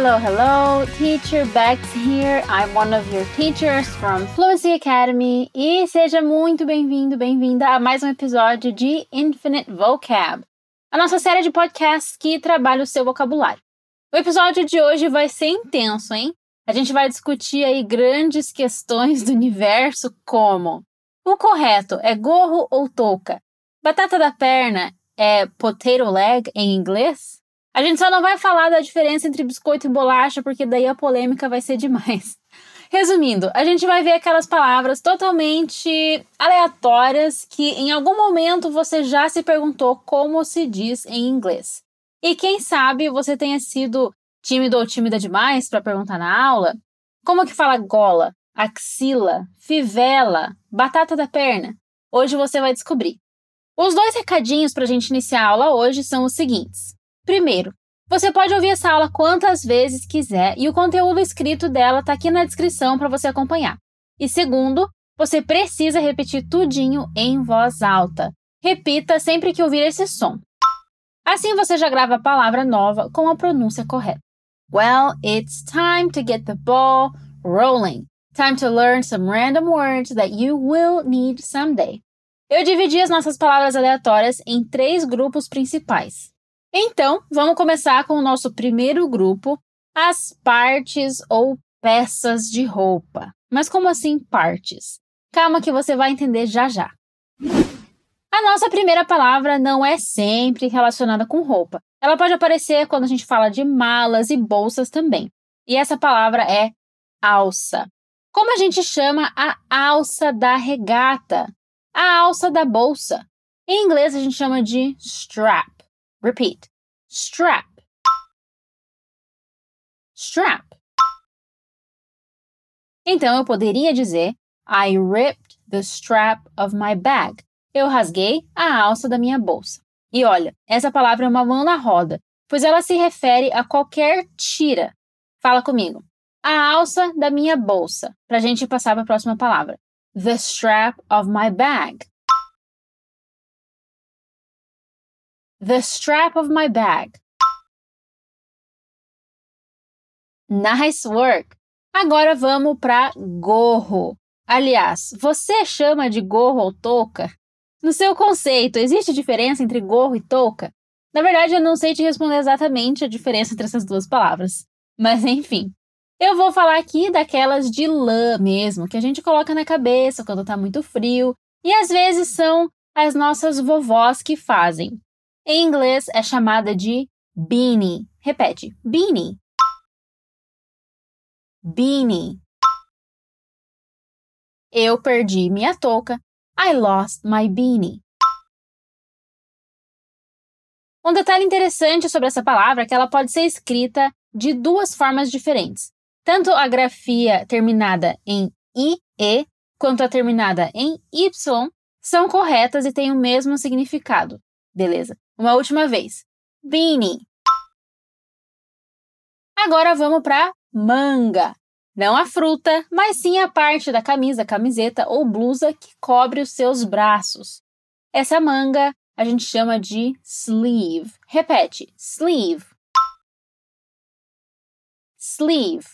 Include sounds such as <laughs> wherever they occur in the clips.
hello, hello. Teacher Bex here. I'm one of your teachers from Fluency Academy. E seja muito bem-vindo, bem-vinda a mais um episódio de Infinite Vocab, a nossa série de podcasts que trabalha o seu vocabulário. O episódio de hoje vai ser intenso, hein? A gente vai discutir aí grandes questões do universo, como o correto é gorro ou touca? Batata da perna é potato leg em inglês? A gente só não vai falar da diferença entre biscoito e bolacha, porque daí a polêmica vai ser demais. <laughs> Resumindo, a gente vai ver aquelas palavras totalmente aleatórias que em algum momento você já se perguntou como se diz em inglês. E quem sabe você tenha sido tímido ou tímida demais para perguntar na aula? Como que fala gola, axila, fivela, batata da perna? Hoje você vai descobrir. Os dois recadinhos para a gente iniciar a aula hoje são os seguintes. Primeiro, você pode ouvir essa aula quantas vezes quiser e o conteúdo escrito dela está aqui na descrição para você acompanhar. E segundo, você precisa repetir tudinho em voz alta. Repita sempre que ouvir esse som. Assim você já grava a palavra nova com a pronúncia correta. Well, it's time to get the ball rolling. Time to learn some random words that you will need someday. Eu dividi as nossas palavras aleatórias em três grupos principais. Então, vamos começar com o nosso primeiro grupo, as partes ou peças de roupa. Mas como assim partes? Calma que você vai entender já já. A nossa primeira palavra não é sempre relacionada com roupa. Ela pode aparecer quando a gente fala de malas e bolsas também. E essa palavra é alça. Como a gente chama a alça da regata? A alça da bolsa. Em inglês a gente chama de strap. Repeat. Strap. Strap. Então eu poderia dizer I ripped the strap of my bag. Eu rasguei a alça da minha bolsa. E olha, essa palavra é uma mão na roda, pois ela se refere a qualquer tira. Fala comigo. A alça da minha bolsa. Para a gente passar para a próxima palavra. The strap of my bag. The strap of my bag. Nice work! Agora vamos para gorro. Aliás, você chama de gorro ou touca? No seu conceito, existe diferença entre gorro e touca? Na verdade, eu não sei te responder exatamente a diferença entre essas duas palavras. Mas enfim. Eu vou falar aqui daquelas de lã mesmo, que a gente coloca na cabeça quando tá muito frio, e às vezes são as nossas vovós que fazem. Em inglês é chamada de beanie. Repete, beanie. Beanie. Eu perdi minha touca. I lost my beanie. Um detalhe interessante sobre essa palavra é que ela pode ser escrita de duas formas diferentes. Tanto a grafia terminada em IE quanto a terminada em Y são corretas e têm o mesmo significado. Beleza? Uma última vez. Beanie. Agora vamos para manga. Não a fruta, mas sim a parte da camisa, camiseta ou blusa que cobre os seus braços. Essa manga a gente chama de sleeve. Repete: sleeve. Sleeve.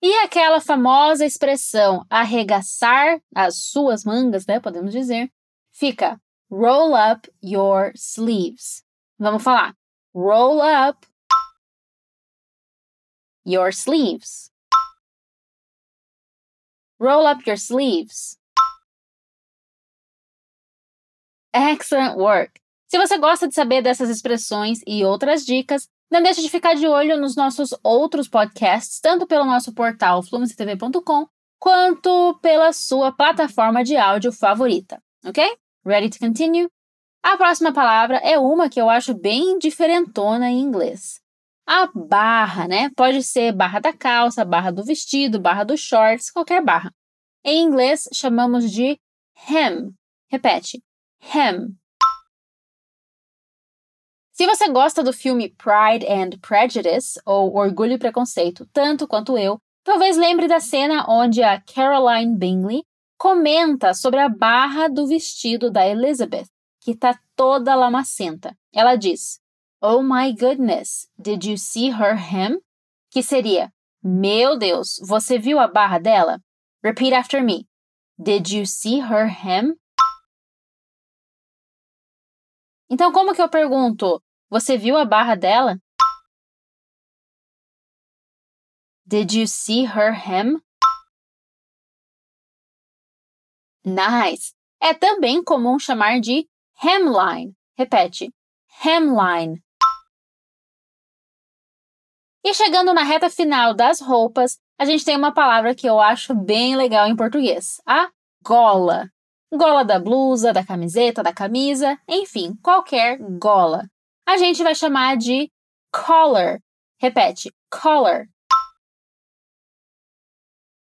E aquela famosa expressão arregaçar as suas mangas, né, podemos dizer, fica Roll up your sleeves. Vamos falar. Roll up your sleeves. Roll up your sleeves. Excellent work! Se você gosta de saber dessas expressões e outras dicas, não deixe de ficar de olho nos nossos outros podcasts, tanto pelo nosso portal fluencytv.com quanto pela sua plataforma de áudio favorita, ok? Ready to continue? A próxima palavra é uma que eu acho bem diferentona em inglês. A barra, né? Pode ser barra da calça, barra do vestido, barra dos shorts, qualquer barra. Em inglês, chamamos de hem. Repete: hem. Se você gosta do filme Pride and Prejudice, ou Orgulho e Preconceito, tanto quanto eu, talvez lembre da cena onde a Caroline Bingley comenta sobre a barra do vestido da Elizabeth, que está toda lamacenta. Ela diz: Oh my goodness, did you see her hem? Que seria, meu Deus, você viu a barra dela? Repeat after me. Did you see her hem? Então, como que eu pergunto? Você viu a barra dela? Did you see her hem? Nice! É também comum chamar de hemline. Repete. Hemline. E chegando na reta final das roupas, a gente tem uma palavra que eu acho bem legal em português: a gola. Gola da blusa, da camiseta, da camisa, enfim, qualquer gola. A gente vai chamar de collar. Repete: collar.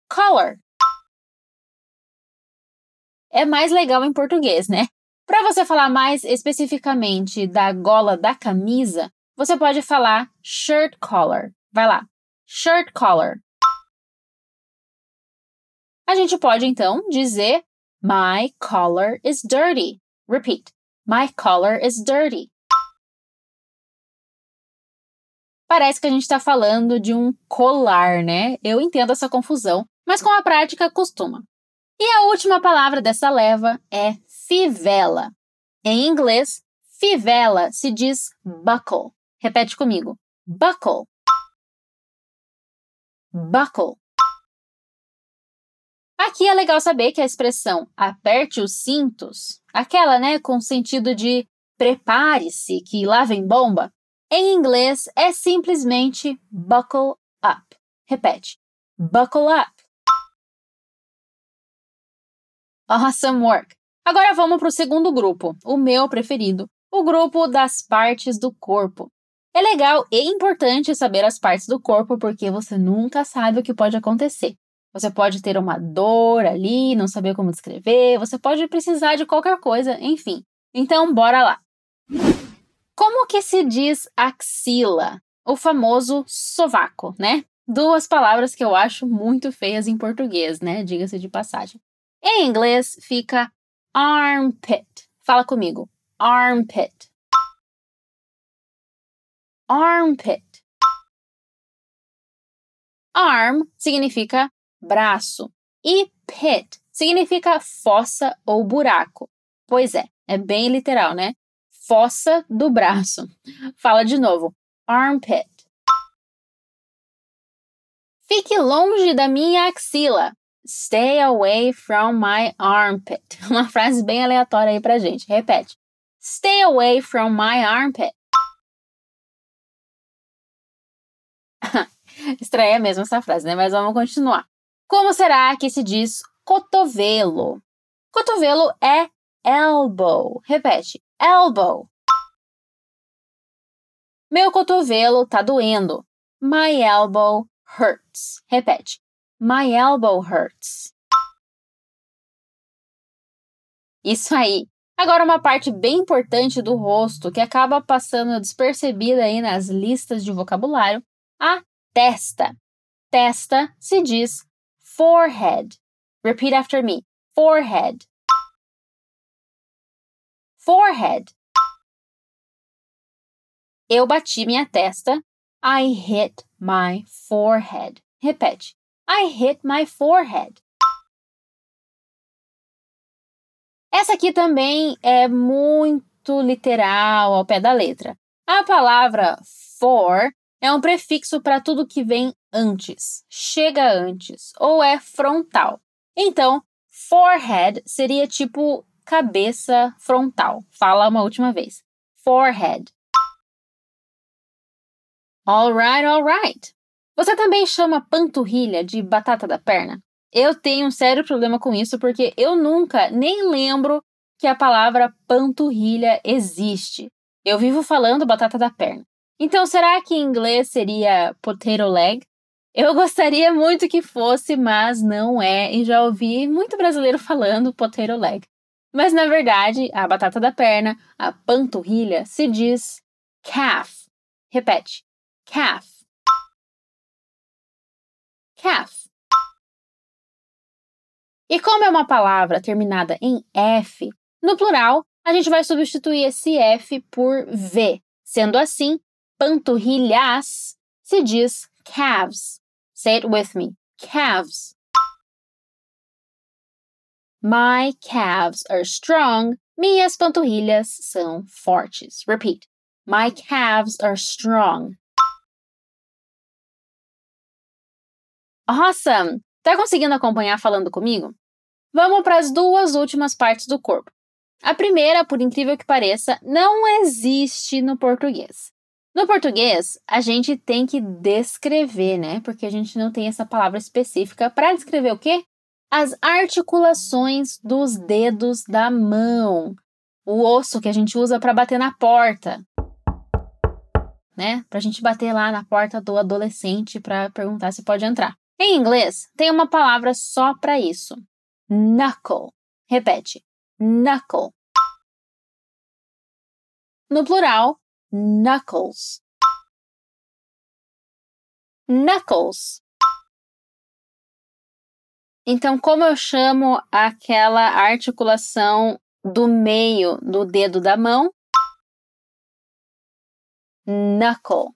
Collar. É mais legal em português, né? Para você falar mais especificamente da gola da camisa, você pode falar shirt collar. Vai lá. Shirt collar. A gente pode então dizer My collar is dirty. Repeat. My collar is dirty. Parece que a gente está falando de um colar, né? Eu entendo essa confusão, mas com a prática costuma. E a última palavra dessa leva é fivela. Em inglês, fivela se diz buckle. Repete comigo. Buckle. Buckle. Aqui é legal saber que a expressão aperte os cintos, aquela, né, com sentido de prepare-se, que lá vem bomba, em inglês é simplesmente buckle up. Repete. Buckle up. Awesome work! Agora vamos para o segundo grupo, o meu preferido, o grupo das partes do corpo. É legal e importante saber as partes do corpo porque você nunca sabe o que pode acontecer. Você pode ter uma dor ali, não saber como descrever, você pode precisar de qualquer coisa, enfim. Então, bora lá! Como que se diz axila? O famoso sovaco, né? Duas palavras que eu acho muito feias em português, né? Diga-se de passagem. Em inglês fica armpit. Fala comigo. Armpit. Armpit. Arm significa braço e pit significa fossa ou buraco. Pois é, é bem literal, né? Fossa do braço. Fala de novo. Armpit. Fique longe da minha axila. Stay away from my armpit. <laughs> Uma frase bem aleatória aí pra gente. Repete. Stay away from my armpit. <laughs> Estranha mesmo essa frase, né? Mas vamos continuar. Como será que se diz cotovelo? Cotovelo é elbow. Repete. Elbow. Meu cotovelo tá doendo. My elbow hurts. Repete. My elbow hurts. Isso aí. Agora uma parte bem importante do rosto que acaba passando despercebida aí nas listas de vocabulário, a testa. Testa se diz forehead. Repeat after me. Forehead. Forehead. Eu bati minha testa. I hit my forehead. Repete. I hit my forehead. Essa aqui também é muito literal ao pé da letra. A palavra for é um prefixo para tudo que vem antes, chega antes, ou é frontal. Então, forehead seria tipo cabeça frontal. Fala uma última vez. Forehead. Alright, alright. Você também chama panturrilha de batata da perna? Eu tenho um sério problema com isso porque eu nunca nem lembro que a palavra panturrilha existe. Eu vivo falando batata da perna. Então, será que em inglês seria potato leg? Eu <laughs> gostaria muito que fosse, mas não é, e já ouvi muito brasileiro falando potato leg. Mas na verdade, a batata da perna, a panturrilha, se diz calf. Repete: calf calf. E como é uma palavra terminada em F, no plural, a gente vai substituir esse F por V. Sendo assim, panturrilhas se diz calves. Say it with me. Calves. My calves are strong. Minhas panturrilhas são fortes. Repeat. My calves are strong. Awesome! Tá conseguindo acompanhar falando comigo? Vamos para as duas últimas partes do corpo. A primeira, por incrível que pareça, não existe no português. No português, a gente tem que descrever, né? Porque a gente não tem essa palavra específica para descrever o quê? As articulações dos dedos da mão. O osso que a gente usa para bater na porta. Né? Para a gente bater lá na porta do adolescente para perguntar se pode entrar. Em inglês, tem uma palavra só para isso: knuckle. Repete: knuckle. No plural, knuckles. Knuckles. Então, como eu chamo aquela articulação do meio do dedo da mão? Knuckle.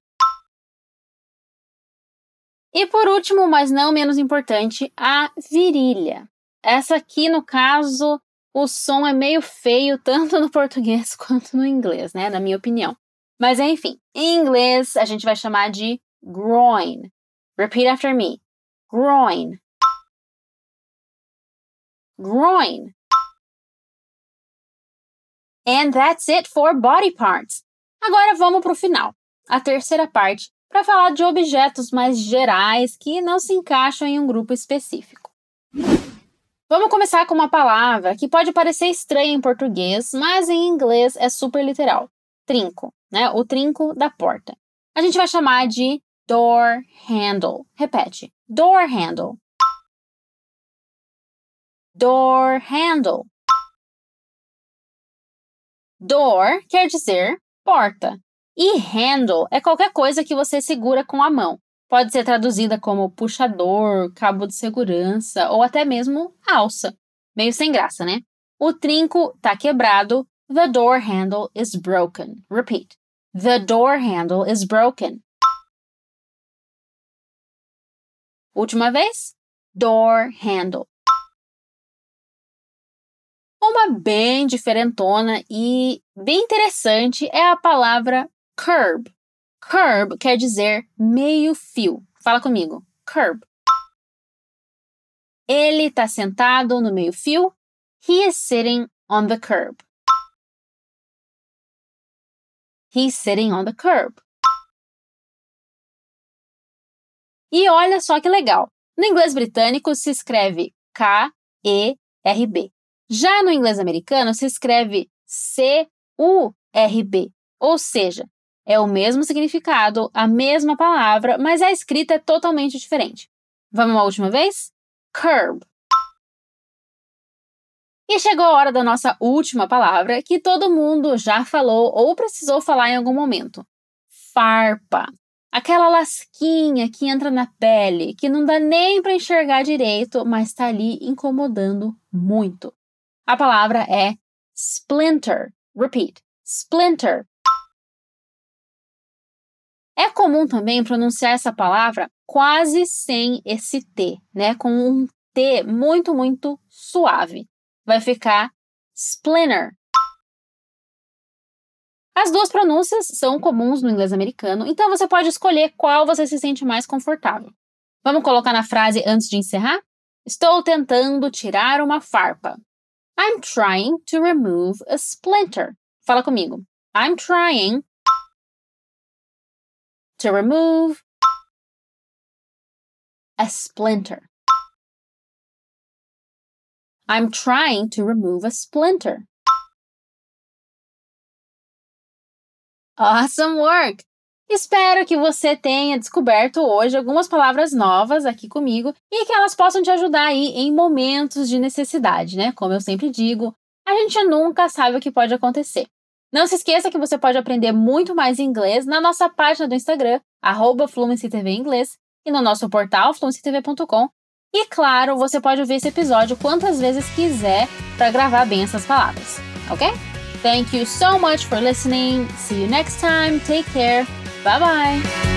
E por último, mas não menos importante, a virilha. Essa aqui, no caso, o som é meio feio <laughs> tanto no português quanto no inglês, né? Na minha opinião. Mas enfim, em inglês a gente vai chamar de groin. Repeat after me. Groin. Groin. And that's it for body parts. Agora vamos para o final, a terceira parte, para falar de objetos mais gerais que não se encaixam em um grupo específico. Vamos começar com uma palavra que pode parecer estranha em português, mas em inglês é super literal: trinco né? O trinco da porta. A gente vai chamar de door handle. Repete. Door handle. Door handle. Door quer dizer porta. E handle é qualquer coisa que você segura com a mão. Pode ser traduzida como puxador, cabo de segurança ou até mesmo alça. Meio sem graça, né? O trinco está quebrado The door handle is broken. Repeat. The door handle is broken. Última vez. Door handle. Uma bem diferentona e bem interessante é a palavra curb. Curb quer dizer meio fio. Fala comigo. Curb. Ele está sentado no meio fio. He is sitting on the curb. He's sitting on the curb. E olha só que legal. No inglês britânico se escreve K-E-R-B. Já no inglês americano se escreve C-U-R-B. Ou seja, é o mesmo significado, a mesma palavra, mas a escrita é totalmente diferente. Vamos uma última vez? Curb. E chegou a hora da nossa última palavra, que todo mundo já falou ou precisou falar em algum momento: farpa. Aquela lasquinha que entra na pele, que não dá nem para enxergar direito, mas está ali incomodando muito. A palavra é splinter. Repeat: splinter. É comum também pronunciar essa palavra quase sem esse T, né? Com um T muito, muito suave vai ficar splinter. As duas pronúncias são comuns no inglês americano, então você pode escolher qual você se sente mais confortável. Vamos colocar na frase antes de encerrar? Estou tentando tirar uma farpa. I'm trying to remove a splinter. Fala comigo. I'm trying to remove a splinter. I'm trying to remove a splinter. Awesome work! Espero que você tenha descoberto hoje algumas palavras novas aqui comigo e que elas possam te ajudar aí em momentos de necessidade, né? Como eu sempre digo, a gente nunca sabe o que pode acontecer. Não se esqueça que você pode aprender muito mais inglês na nossa página do Instagram, arroba Inglês, e no nosso portal fluencytv.com, e claro, você pode ouvir esse episódio quantas vezes quiser para gravar bem essas palavras, ok? Thank you so much for listening. See you next time. Take care. Bye bye.